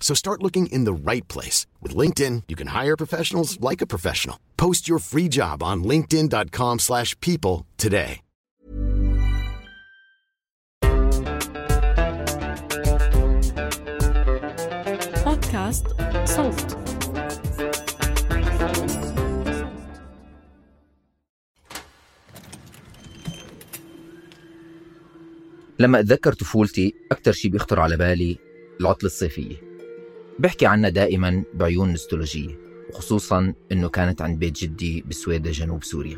So start looking in the right place. With LinkedIn, you can hire professionals like a professional. Post your free job on linkedin.com slash people today. بودكاست صوت لما أتذكر طفولتي أكثر شيء بيخطر على بالي العطلة الصيفية بحكي عنها دائما بعيون نستولوجية وخصوصا أنه كانت عند بيت جدي بسويدة جنوب سوريا.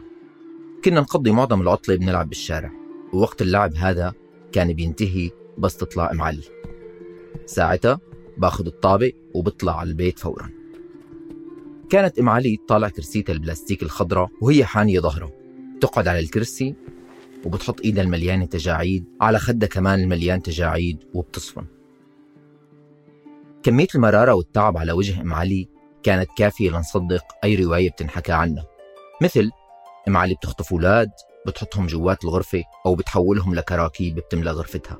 كنا نقضي معظم العطلة بنلعب بالشارع ووقت اللعب هذا كان بينتهي بس تطلع أم علي ساعتها باخذ الطابق وبطلع على البيت فورا. كانت أم علي تطالع كرسيتها البلاستيك الخضراء وهي حانية ظهرها تقعد على الكرسي وبتحط إيدها المليانة تجاعيد على خدها كمان المليان تجاعيد وبتصفن. كمية المرارة والتعب على وجه ام علي كانت كافية لنصدق أي رواية بتنحكى عنها مثل ام علي بتخطف أولاد بتحطهم جوات الغرفة أو بتحولهم لكراكيب بتملى غرفتها.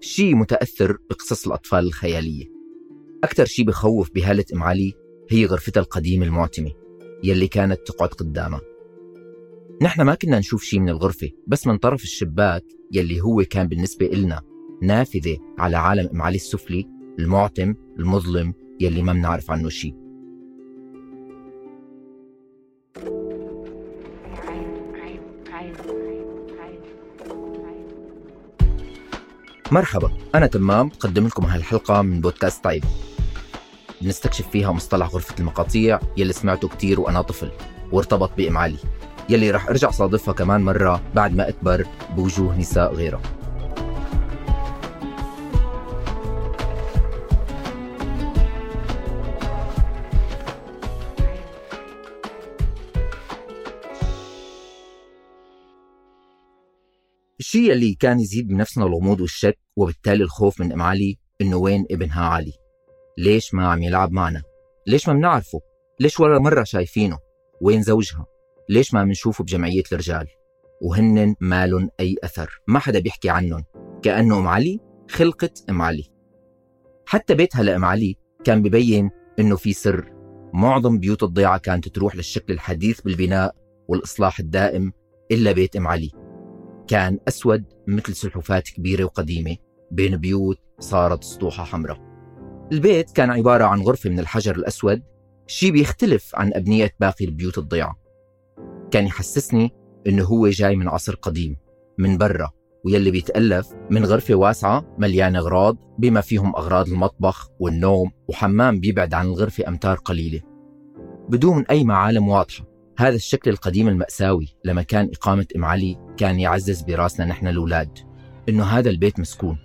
شيء متأثر بقصص الأطفال الخيالية. أكثر شيء بخوف بهالة ام علي هي غرفتها القديمة المعتمة يلي كانت تقعد قدامها. نحن ما كنا نشوف شيء من الغرفة بس من طرف الشباك يلي هو كان بالنسبة إلنا نافذة على عالم ام علي السفلي المعتم المظلم يلي ما بنعرف عنه شيء مرحبا أنا تمام بقدم لكم هالحلقة من بودكاست طيب. بنستكشف فيها مصطلح غرفة المقاطيع يلي سمعته كتير وأنا طفل وارتبط بإم علي يلي رح أرجع صادفها كمان مرة بعد ما أكبر بوجوه نساء غيرها. الشيء اللي كان يزيد بنفسنا الغموض والشك وبالتالي الخوف من ام علي إنه وين ابنها علي؟ ليش ما عم يلعب معنا؟ ليش ما بنعرفه؟ ليش ولا مرة شايفينه؟ وين زوجها؟ ليش ما بنشوفه بجمعية الرجال؟ وهن مالن أي أثر؟ ما حدا بيحكي عنهم كأنه أم علي خلقت أم علي. حتى بيتها لأم علي كان ببين إنه في سر. معظم بيوت الضيعة كانت تروح للشكل الحديث بالبناء والإصلاح الدائم إلا بيت أم علي. كان أسود مثل سلحفاة كبيرة وقديمة. بين بيوت صارت سطوحة حمراء. البيت كان عبارة عن غرفة من الحجر الأسود شي بيختلف عن أبنية باقي البيوت الضيعة. كان يحسسني إنه هو جاي من عصر قديم من برا ويلي بيتألف من غرفة واسعة مليانة أغراض بما فيهم أغراض المطبخ والنوم وحمام بيبعد عن الغرفة أمتار قليلة. بدون أي معالم واضحة. هذا الشكل القديم المأساوي لمكان إقامة إم علي كان يعزز براسنا نحن الأولاد إنه هذا البيت مسكون.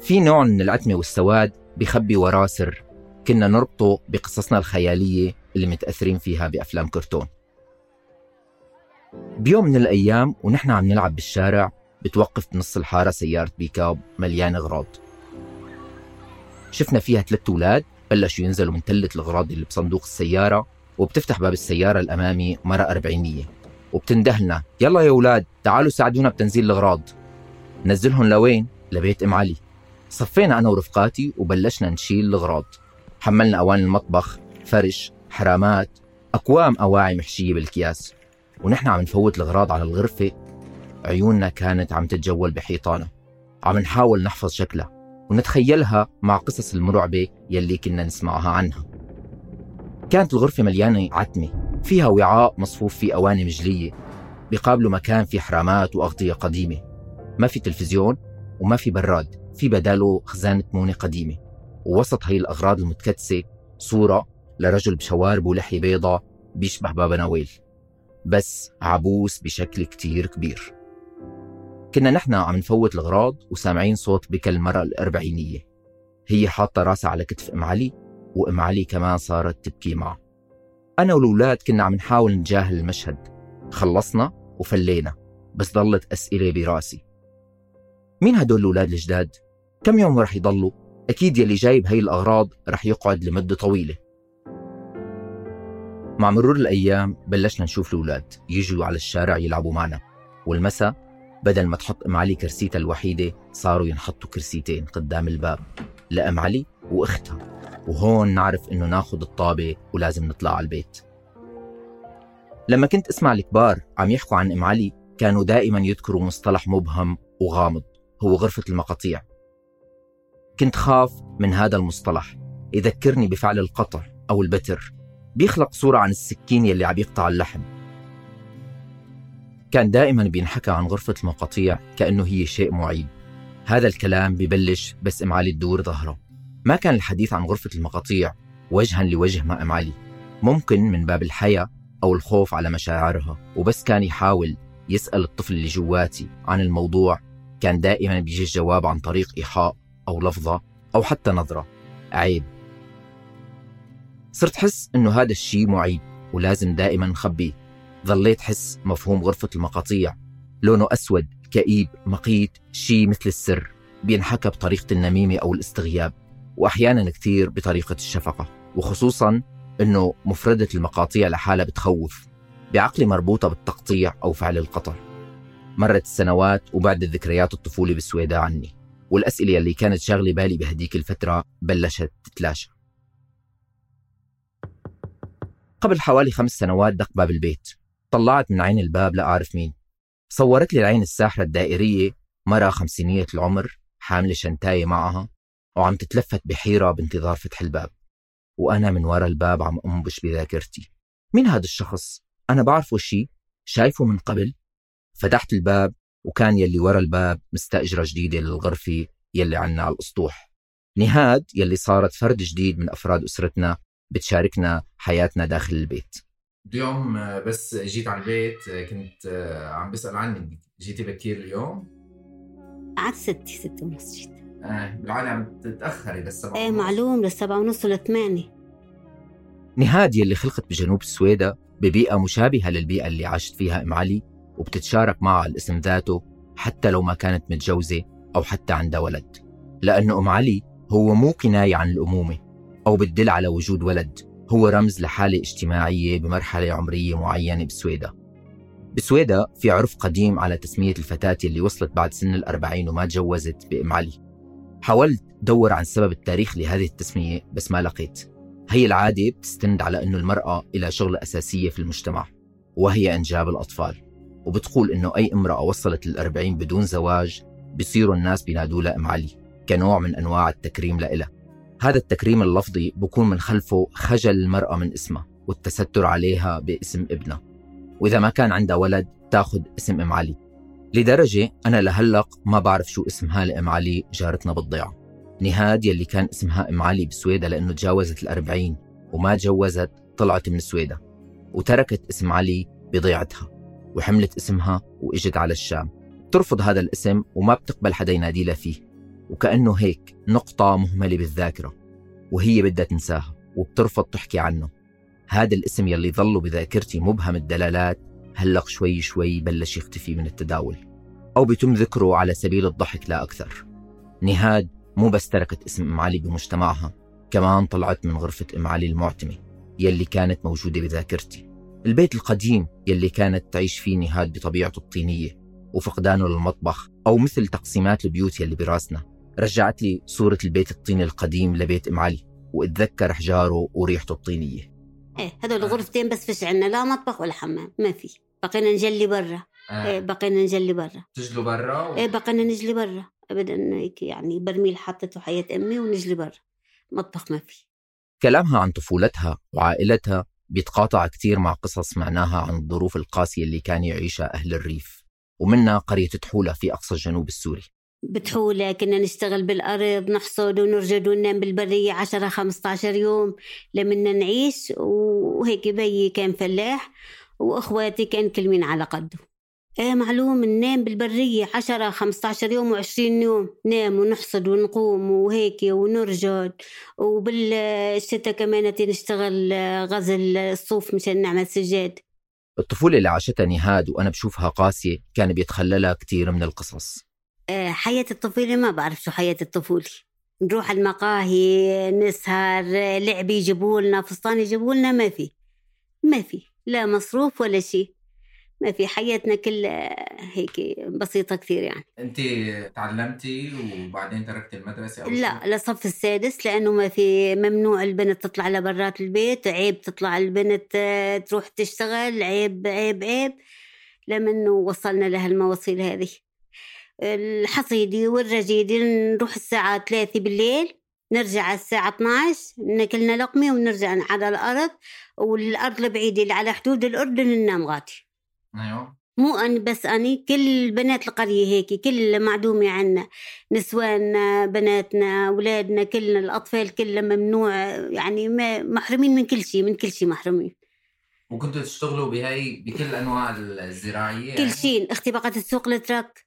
في نوع من العتمة والسواد بيخبي وراه سر. كنا نربطه بقصصنا الخيالية اللي متأثرين فيها بأفلام كرتون. بيوم من الأيام ونحن عم نلعب بالشارع بتوقف بنص الحارة سيارة بيكاب مليانة أغراض. شفنا فيها ثلاثة أولاد بلشوا ينزلوا من تلة الأغراض اللي بصندوق السيارة. وبتفتح باب السيارة الأمامي مرة أربعينية وبتندهلنا. يلا يا أولاد تعالوا ساعدونا بتنزيل الأغراض. نزلهم لوين؟ لبيت أم علي. صفينا أنا ورفقاتي وبلشنا نشيل الأغراض. حملنا أواني المطبخ فرش حرامات أكوام أواعي محشية بالأكياس. ونحن عم نفوت الأغراض على الغرفة. عيوننا كانت عم تتجول بحيطانها عم نحاول نحفظ شكلها ونتخيلها مع قصص المرعبة يلي كنا نسمعها عنها. كانت الغرفة مليانة عتمة فيها وعاء مصفوف فيه أواني مجلية بيقابلوا مكان فيه حرامات وأغطية قديمة. ما في تلفزيون وما في براد في بداله خزانة مونة قديمة. ووسط هي الأغراض المتكدسة صورة لرجل بشوارب ولحية بيضة بيشبه بابا نويل. بس عبوس بشكل كتير كبير. كنا نحن عم نفوت الأغراض وسامعين صوت بكى المرأة الأربعينية. هي حاطة راسها على كتف أم علي وأم علي كمان صارت تبكي معه. أنا والأولاد كنا عم نحاول نتجاهل المشهد. خلصنا وفلينا بس ضلت أسئلة براسي. مين هدول الأولاد الجداد؟ كم يوم رح يضلوا؟ أكيد يلي جايب هي الأغراض رح يقعد لمدة طويلة. مع مرور الأيام بلشنا نشوف الأولاد يجوا على الشارع يلعبوا معنا. والمساء بدل ما تحط أم علي كرسيتها الوحيدة صاروا ينحطوا كرسيتين قدام الباب لأم علي وأختها. وهون نعرف إنه ناخد الطابة ولازم نطلع على البيت. لما كنت أسمع الكبار عم يحكوا عن أم علي كانوا دائما يذكروا مصطلح مبهم وغامض هو غرفة المقاطيع. كنت خاف من هذا المصطلح. يذكرني بفعل القطع أو البتر. بيخلق صورة عن السكين يلي عم يقطع اللحم. كان دائما بينحكى عن غرفة المقاطيع كأنه هي شيء معيب. هذا الكلام ببلش بس أم علي تدور ظهره. ما كان الحديث عن غرفة المقاطيع وجها لوجه مع أم علي؟ ممكن من باب الحياة أو الخوف على مشاعرها وبس كان يحاول يسأل الطفل اللي جواتي عن الموضوع. كان دائما بيجي الجواب عن طريق إيحاء أو لفظة أو حتى نظرة. عيب. صرت حس إنه هذا الشيء معيب ولازم دائما نخبيه. ظليت حس مفهوم غرفة المقاطيع. لونه أسود كئيب مقيت شيء مثل السر. بينحكى بطريقة النميمة أو الاستغياب. وأحيانا كثير بطريقة الشفقة وخصوصا إنه مفردة المقاطيع لحالها بتخوف بعقلي مربوطة بالتقطيع أو فعل القطع مرت السنوات وبعد الذكريات الطفولة بالسويداء عني والأسئلة اللي كانت شاغلة بالي بهديك الفترة بلشت تتلاشى. قبل حوالي خمس سنوات دق باب البيت طلعت من عين الباب لأعرف مين. صورت لي العين الساحرة الدائرية مرة خمسينية العمر حاملة شنتاية معها وعم تتلفت بحيرة بانتظار فتح الباب. وأنا من ورا الباب عم أنبش بذاكرتي. مين هذا الشخص؟ أنا بعرفه شي؟ شايفه من قبل؟ فتحت الباب وكان يلي ورا الباب مستأجرة جديدة للغرفة يلي عنا على الأسطوح. نهاد يلي صارت فرد جديد من أفراد أسرتنا بتشاركنا حياتنا داخل البيت. اليوم بس جيت على البيت كنت عم بسأل عنك. جيتي بكير اليوم؟ قعدت ستة ستة ونص جيت. آه بالعادة عم تتأخري للسبعة إيه معلوم للسبعة ونص لثمانية نهاد يلي خلقت بجنوب السويدة ببيئة مشابهة للبيئة اللي عاشت فيها أم علي وبتتشارك معها الاسم ذاته حتى لو ما كانت متجوزة أو حتى عندها ولد. لأنه أم علي هو مو كناية عن الأمومة أو بتدل على وجود ولد هو رمز لحالة اجتماعية بمرحلة عمرية معينة بسويدا. بسويدا في عرف قديم على تسمية الفتاة اللي وصلت بعد سن الأربعين وما تجوزت بأم علي. حاولت دور عن سبب التاريخ لهذه التسمية بس ما لقيت. هي العادة بتستند على أنه المرأة إلى شغلة أساسية في المجتمع وهي إنجاب الأطفال. وبتقول أنه أي امرأة وصلت للأربعين بدون زواج بصيروا الناس بينادوا لها أم علي كنوع من أنواع التكريم لإلها. هذا التكريم اللفظي بكون من خلفه خجل المرأة من اسمها والتستر عليها باسم ابنها. وإذا ما كان عندها ولد تاخذ اسم أم علي. لدرجة أنا لهلق ما بعرف شو اسمها لأم علي جارتنا بالضيعة. نهاد يلي كان اسمها أم علي بسويدا لأنه تجاوزت الأربعين وما تجوزت طلعت من سويدا وتركت اسم علي بضيعتها وحملت اسمها وإجت على الشام. ترفض هذا الاسم وما بتقبل حدا ينادي لها فيه وكأنه هيك نقطة مهملة بالذاكرة وهي بدها تنساها وبترفض تحكي عنه. هذا الاسم يلي ظله بذاكرتي مبهم الدلالات هلق شوي شوي بلش يختفي من التداول أو بيتم ذكره على سبيل الضحك لا أكثر. نهاد مو بس تركت اسم أم علي بمجتمعها كمان طلعت من غرفة أم علي المعتمة يلي كانت موجودة بذاكرتي. البيت القديم يلي كانت تعيش فيه نهاد بطبيعته الطينية وفقدانه للمطبخ أو مثل تقسيمات البيوت يلي براسنا. رجعت لي صورة البيت الطيني القديم لبيت أم علي وأتذكر حجاره وريحته الطينية. إيه هدول غرفتين بس فيش عنا لا مطبخ ولا حمام ما في. بقينا نجلي برا. آه. إيه بقينا نجلي برا. تجلوا برا و... إيه بقينا نجلي برا. ابدا هيك يعني برميل حطته حياة أمي ونجلي برا. مطبخ ما في. كلامها عن طفولتها وعائلتها بيتقاطع كتير مع قصص معناها عن الظروف القاسية اللي كان يعيشها أهل الريف. ومنها قرية تحولة في أقصى الجنوب السوري. بتحولة كنا نشتغل بالأرض نحصد ونرجد وننام بالبرية عشرة خمسة عشر يوم لمنا نعيش. وهيك بيي كان فلاح وأخواتي كان كل مين على قده. إيه معلوم ننام بالبرية عشرة خمسة عشر يوم وعشرين يوم نام ونحصد ونقوم وهيك ونرجد. وبالشتاء كمان نشتغل غزل الصوف مشان نعمل سجاد. الطفولة اللي عاشتها نهاد وأنا بشوفها قاسية كان بيتخللها كتير من القصص. آه، حياة الطفولة ما بعرف شو حياة الطفولة. نروح المقاهي نسهر لعب يجيبوا لنا فستان يجيبوا لنا ما في. ما في. لا مصروف ولا شيء. ما في. حياتنا كلها هيك بسيطة كثير يعني. انت تعلمتي وبعدين تركتي المدرسة أو لا؟ لصف السادس لأنه ما في ممنوع البنت تطلع لبرات البيت عيب تطلع البنت آه، تروح تشتغل عيب عيب عيب. لمنه وصلنا لهالمواصيل هذه. الحصيدي والرجيدي نروح الساعة ثلاثة بالليل نرجع الساعة 12 ناكلنا لقمة ونرجع على الأرض والأرض البعيدة اللي على حدود الأردن ننام غاتي أيوه. مو أنا بس أني كل بنات القرية هيك كل معدومة عنا نسواننا بناتنا أولادنا كلنا الأطفال كلها ممنوع يعني ما محرومين من كل شيء من كل شيء محرومين. وكنتوا تشتغلوا بهي بكل أنواع الزراعية كل يعني؟ شيء أختي بقت تسوق التراك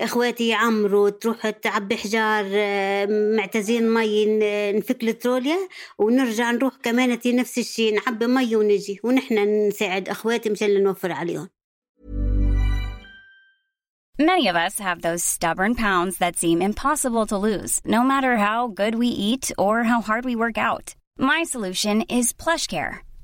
اخواتي يعمروا تروح تعبي حجار آه، معتزين مي نفك التروليا ونرجع نروح كمان نفس الشيء نعبي مي ونجي ونحن نساعد اخواتي مشان نوفر عليهم Many of us have those stubborn pounds that seem impossible to lose, no matter how good we eat or how hard we work out. My solution is PlushCare.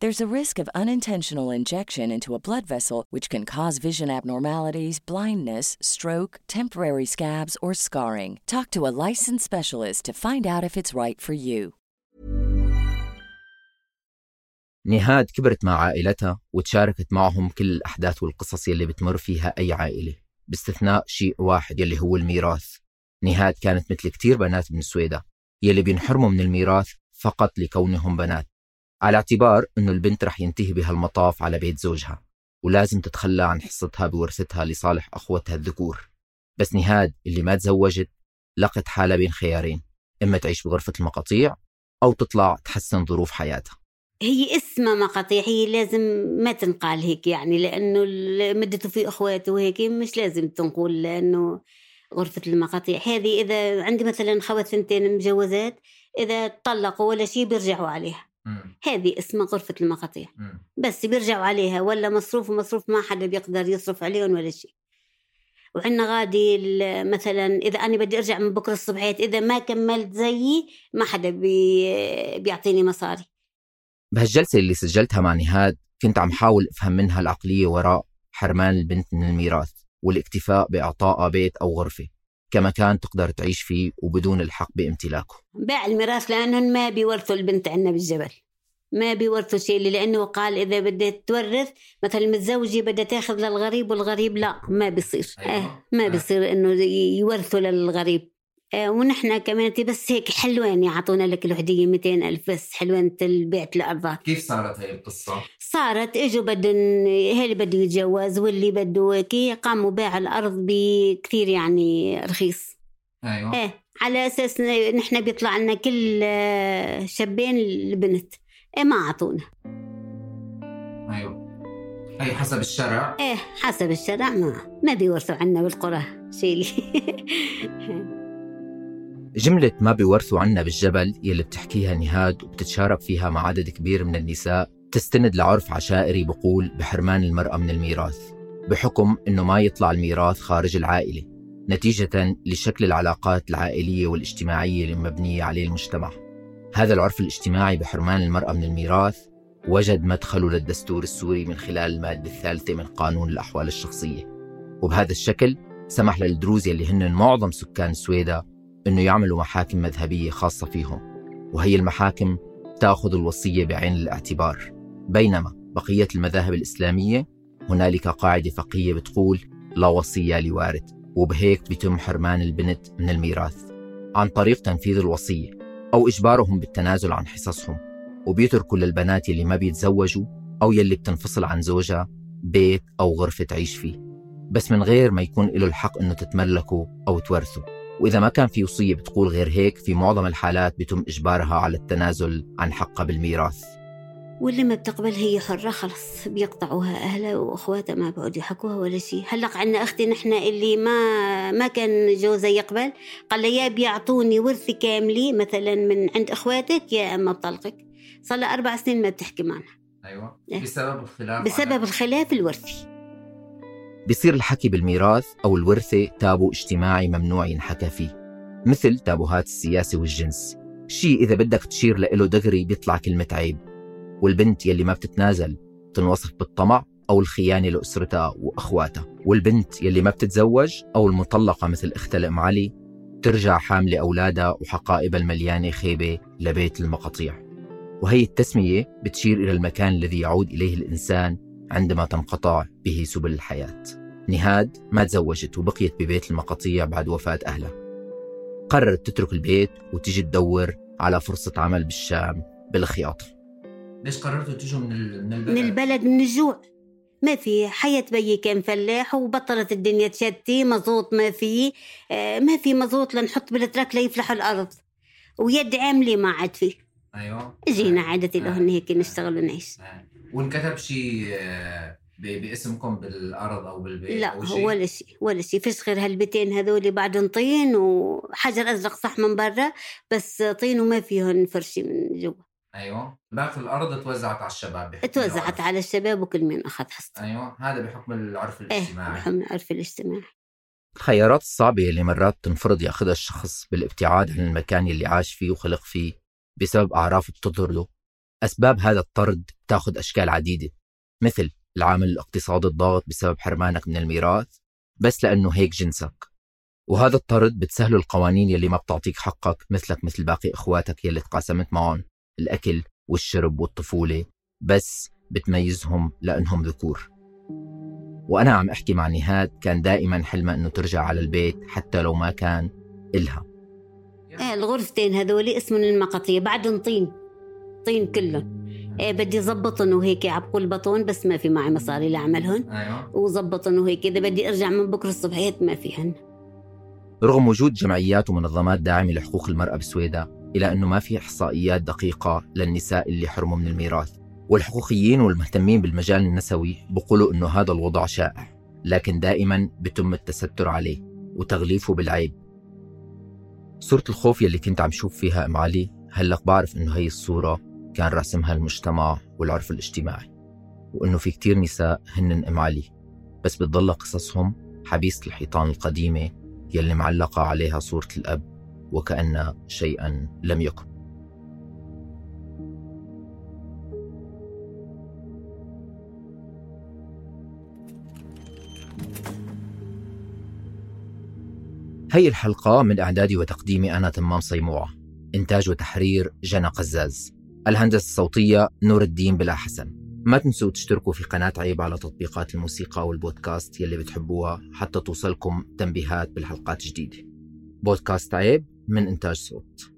There's a risk of unintentional injection into a blood vessel, which can cause vision abnormalities, blindness, stroke, temporary scabs, or scarring. Talk to a licensed specialist to find out if it's right for you. نهاد كبرت مع عائلتها وتشاركت معهم كل الأحداث والقصص يلي بتمر فيها أي عائلة باستثناء شيء واحد يلي هو الميراث نهاد كانت مثل كتير بنات من السويدة يلي بينحرموا من الميراث فقط لكونهم بنات على اعتبار أنه البنت رح ينتهي بهالمطاف على بيت زوجها ولازم تتخلى عن حصتها بورثتها لصالح أخوتها الذكور. بس نهاد اللي ما تزوجت لقت حالها بين خيارين إما تعيش بغرفة المقاطيع أو تطلع تحسن ظروف حياتها. هي اسمها مقاطيع هي لازم ما تنقال هيك يعني لأنه مدته في أخواته وهيك مش لازم تنقول لأنه غرفة المقاطيع. هذه إذا عندي مثلا خوات ثنتين مجوزات إذا طلقوا ولا شيء بيرجعوا عليها. هذه اسمها غرفة المقاطيع. بس بيرجعوا عليها ولا مصروف ومصروف ما حدا بيقدر يصرف عليهم ولا شيء. وعندنا غادي ال- مثلا إذا أنا بدي أرجع من بكرة الصبحيت إذا ما كملت زيي ما حدا بي بيعطيني مصاري. بهالجلسة اللي سجلتها مع نهاد كنت عم حاول أفهم منها العقلية وراء حرمان البنت من الميراث والاكتفاء بإعطائها بيت أو غرفة. كمكان تقدر تعيش فيه وبدون الحق بامتلاكه باع الميراث لانهم ما بيورثوا البنت عندنا بالجبل ما بيورثوا شيء لأنه قال إذا بدها تورث مثلا متزوجة بدها تأخذ للغريب والغريب لا ما بيصير أيوة. آه ما آه. بيصير إنه ي- يورثوا للغريب آه ونحن كمان بس هيك حلوان يعطونا لك الهديه 200 ألف بس حلوان بعت الأرضات كيف صارت هي القصة؟ صارت إجوا بدن اللي بده يتجوز واللي بده كي قاموا بيع الأرض بكثير يعني رخيص. أيوه. إيه على أساس ن- نحن بيطلع لنا كل آه، شابين البنت. إيه ما أعطونا. أيوه. هي حسب الشرع؟ إيه حسب الشرع ما ما بيورثوا عنا بالقرى. شيلي جملة ما بيورثوا عنا بالجبل يلي بتحكيها نهاد وبتتشارك فيها مع عدد كبير من النساء. تستند لعرف عشائري بقول بحرمان المرأة من الميراث بحكم أنه ما يطلع الميراث خارج العائلة نتيجة لشكل العلاقات العائلية والاجتماعية المبنية عليه المجتمع. هذا العرف الاجتماعي بحرمان المرأة من الميراث وجد مدخله للدستور السوري من خلال المادة الثالثة من قانون الأحوال الشخصية. وبهذا الشكل سمح للدروز يلي هن معظم سكان سويدا إنه يعملوا محاكم مذهبية خاصة فيهم وهي المحاكم تأخذ الوصية بعين الاعتبار. بينما بقية المذاهب الإسلامية هنالك قاعدة فقهية بتقول لا وصية لوارث وبهيك بيتم حرمان البنت من الميراث عن طريق تنفيذ الوصية أو إجبارهم بالتنازل عن حصصهم وبيتركوا للبنات يلي ما بيتزوجوا أو يلي بتنفصل عن زوجها بيت أو غرفة تعيش فيه. بس من غير ما يكون له الحق انه تتملكه أو تورثه وإذا ما كان في وصية بتقول غير هيك في معظم الحالات بيتم إجبارها على التنازل عن حقها بالميراث. واللي ما بتقبل هي حرة خلص بيقطعوها أهلها وأخواتها ما بيقعدوا يحكوها ولا شيء هلق عنا أختي نحن اللي ما ما كان جوزها يقبل قال لي يا بيعطوني ورثي كاملي مثلا من عند أخواتك يا أما بطلقك. صار لها أربع سنين ما بتحكي معنا. أيوه. إيه. بسبب الخلاف بسبب على- الخلاف الورثي. بيصير الحكي بالميراث أو الورثة تابو اجتماعي ممنوع ينحكى فيه مثل تابوهات السياسة والجنس. شيء إذا بدك تشير له دغري بيطلع كلمة عيب. والبنت يلي ما بتتنازل تنوصف بالطمع أو الخيانة لأسرتها وأخواتها. والبنت يلي ما بتتزوج أو المطلقة مثل أختها الأم علي ترجع حاملة أولادها وحقائبها المليانة خيبة لبيت المقاطيع. وهي التسمية بتشير إلى المكان الذي يعود إليه الإنسان عندما تنقطع به سبل الحياة. نهاد ما تزوجت وبقيت ببيت المقاطيع بعد وفاة أهلها. قررت تترك البيت وتجي تدور على فرصة عمل بالشام بالخياطة. ليش قررتوا تجوا من ال- من البلد؟ من البلد من الجوع ما في حياة بيي كان فلاح وبطلت الدنيا تشتي مزوط ما في. آه، ما في مزوط لنحط بالتراك ليفلح الأرض. ويد عاملة ما عاد فيه. أيوه. جينا آه. عادة آه. لهن هيك نشتغل ونعيش. آه. وانكتب شيء آه، باسمكم بالأرض أو بالبيت لا أو شيء ولا شيء ولا شيء فيش غير هالبيتين هذول بعد طين وحجر أزرق صح من برا بس طين وما فيهن فرشة من جوا. أيوه. باقي الأرض توزعت على الشباب توزعت العرف. على الشباب وكل مين أخذ حصته. أيوه. هذا بحكم العرف إيه الاجتماعي. بحكم العرف الاجتماعي. الخيارات الصعبة اللي مرات تنفرض ياخذها الشخص بالابتعاد عن المكان اللي عاش فيه وخلق فيه بسبب أعراف بتطرده. أسباب هذا الطرد تاخذ أشكال عديدة مثل العامل الاقتصادي الضاغط بسبب حرمانك من الميراث بس لأنه هيك جنسك. وهذا الطرد بتسهله القوانين يلي ما بتعطيك حقك مثلك مثل باقي إخواتك يلي تقاسمت معهم. الأكل والشرب والطفولة بس بتميزهم لأنهم ذكور. وأنا عم أحكي مع نهاد كان دائما حلمها أنه ترجع على البيت حتى لو ما كان إلها. إيه الغرفتين هذول اسمهم المقاطيع بعدهم طين طين كلهم إيه بدي ظبطن وهيك يعبقوا البطون بس ما في معي مصاري لاعملهم أيوه. وظبطن وهيك إذا بدي أرجع من بكرة الصبحيات ما فيهن رغم وجود جمعيات ومنظمات داعمة لحقوق المرأة بسويدا إلا أنه ما في إحصائيات دقيقة للنساء اللي حرموا من الميراث. والحقوقيين والمهتمين بالمجال النسوي بيقولوا أنه هذا الوضع شائع لكن دائما بتم التستر عليه وتغليفه بالعيب. صورة الخوف يلي كنت عم شوف فيها أم علي هلق بعرف أنه هي الصورة كان راسمها المجتمع والعرف الاجتماعي وأنه في كتير نساء هن أم علي بس بتضل قصصهم حبيسة الحيطان القديمة يلي معلقة عليها صورة الأب وكأن شيئا لم يكن. هي الحلقة من إعدادي وتقديمي أنا تمام صيموعة إنتاج وتحرير جنى قزاز. الهندسة الصوتية نور الدين بلا حسن. ما تنسوا تشتركوا في قناة عيب على تطبيقات الموسيقى والبودكاست يلي بتحبوها حتى توصلكم تنبيهات بالحلقات الجديدة. بودكاست عيب من إنتاج صوت.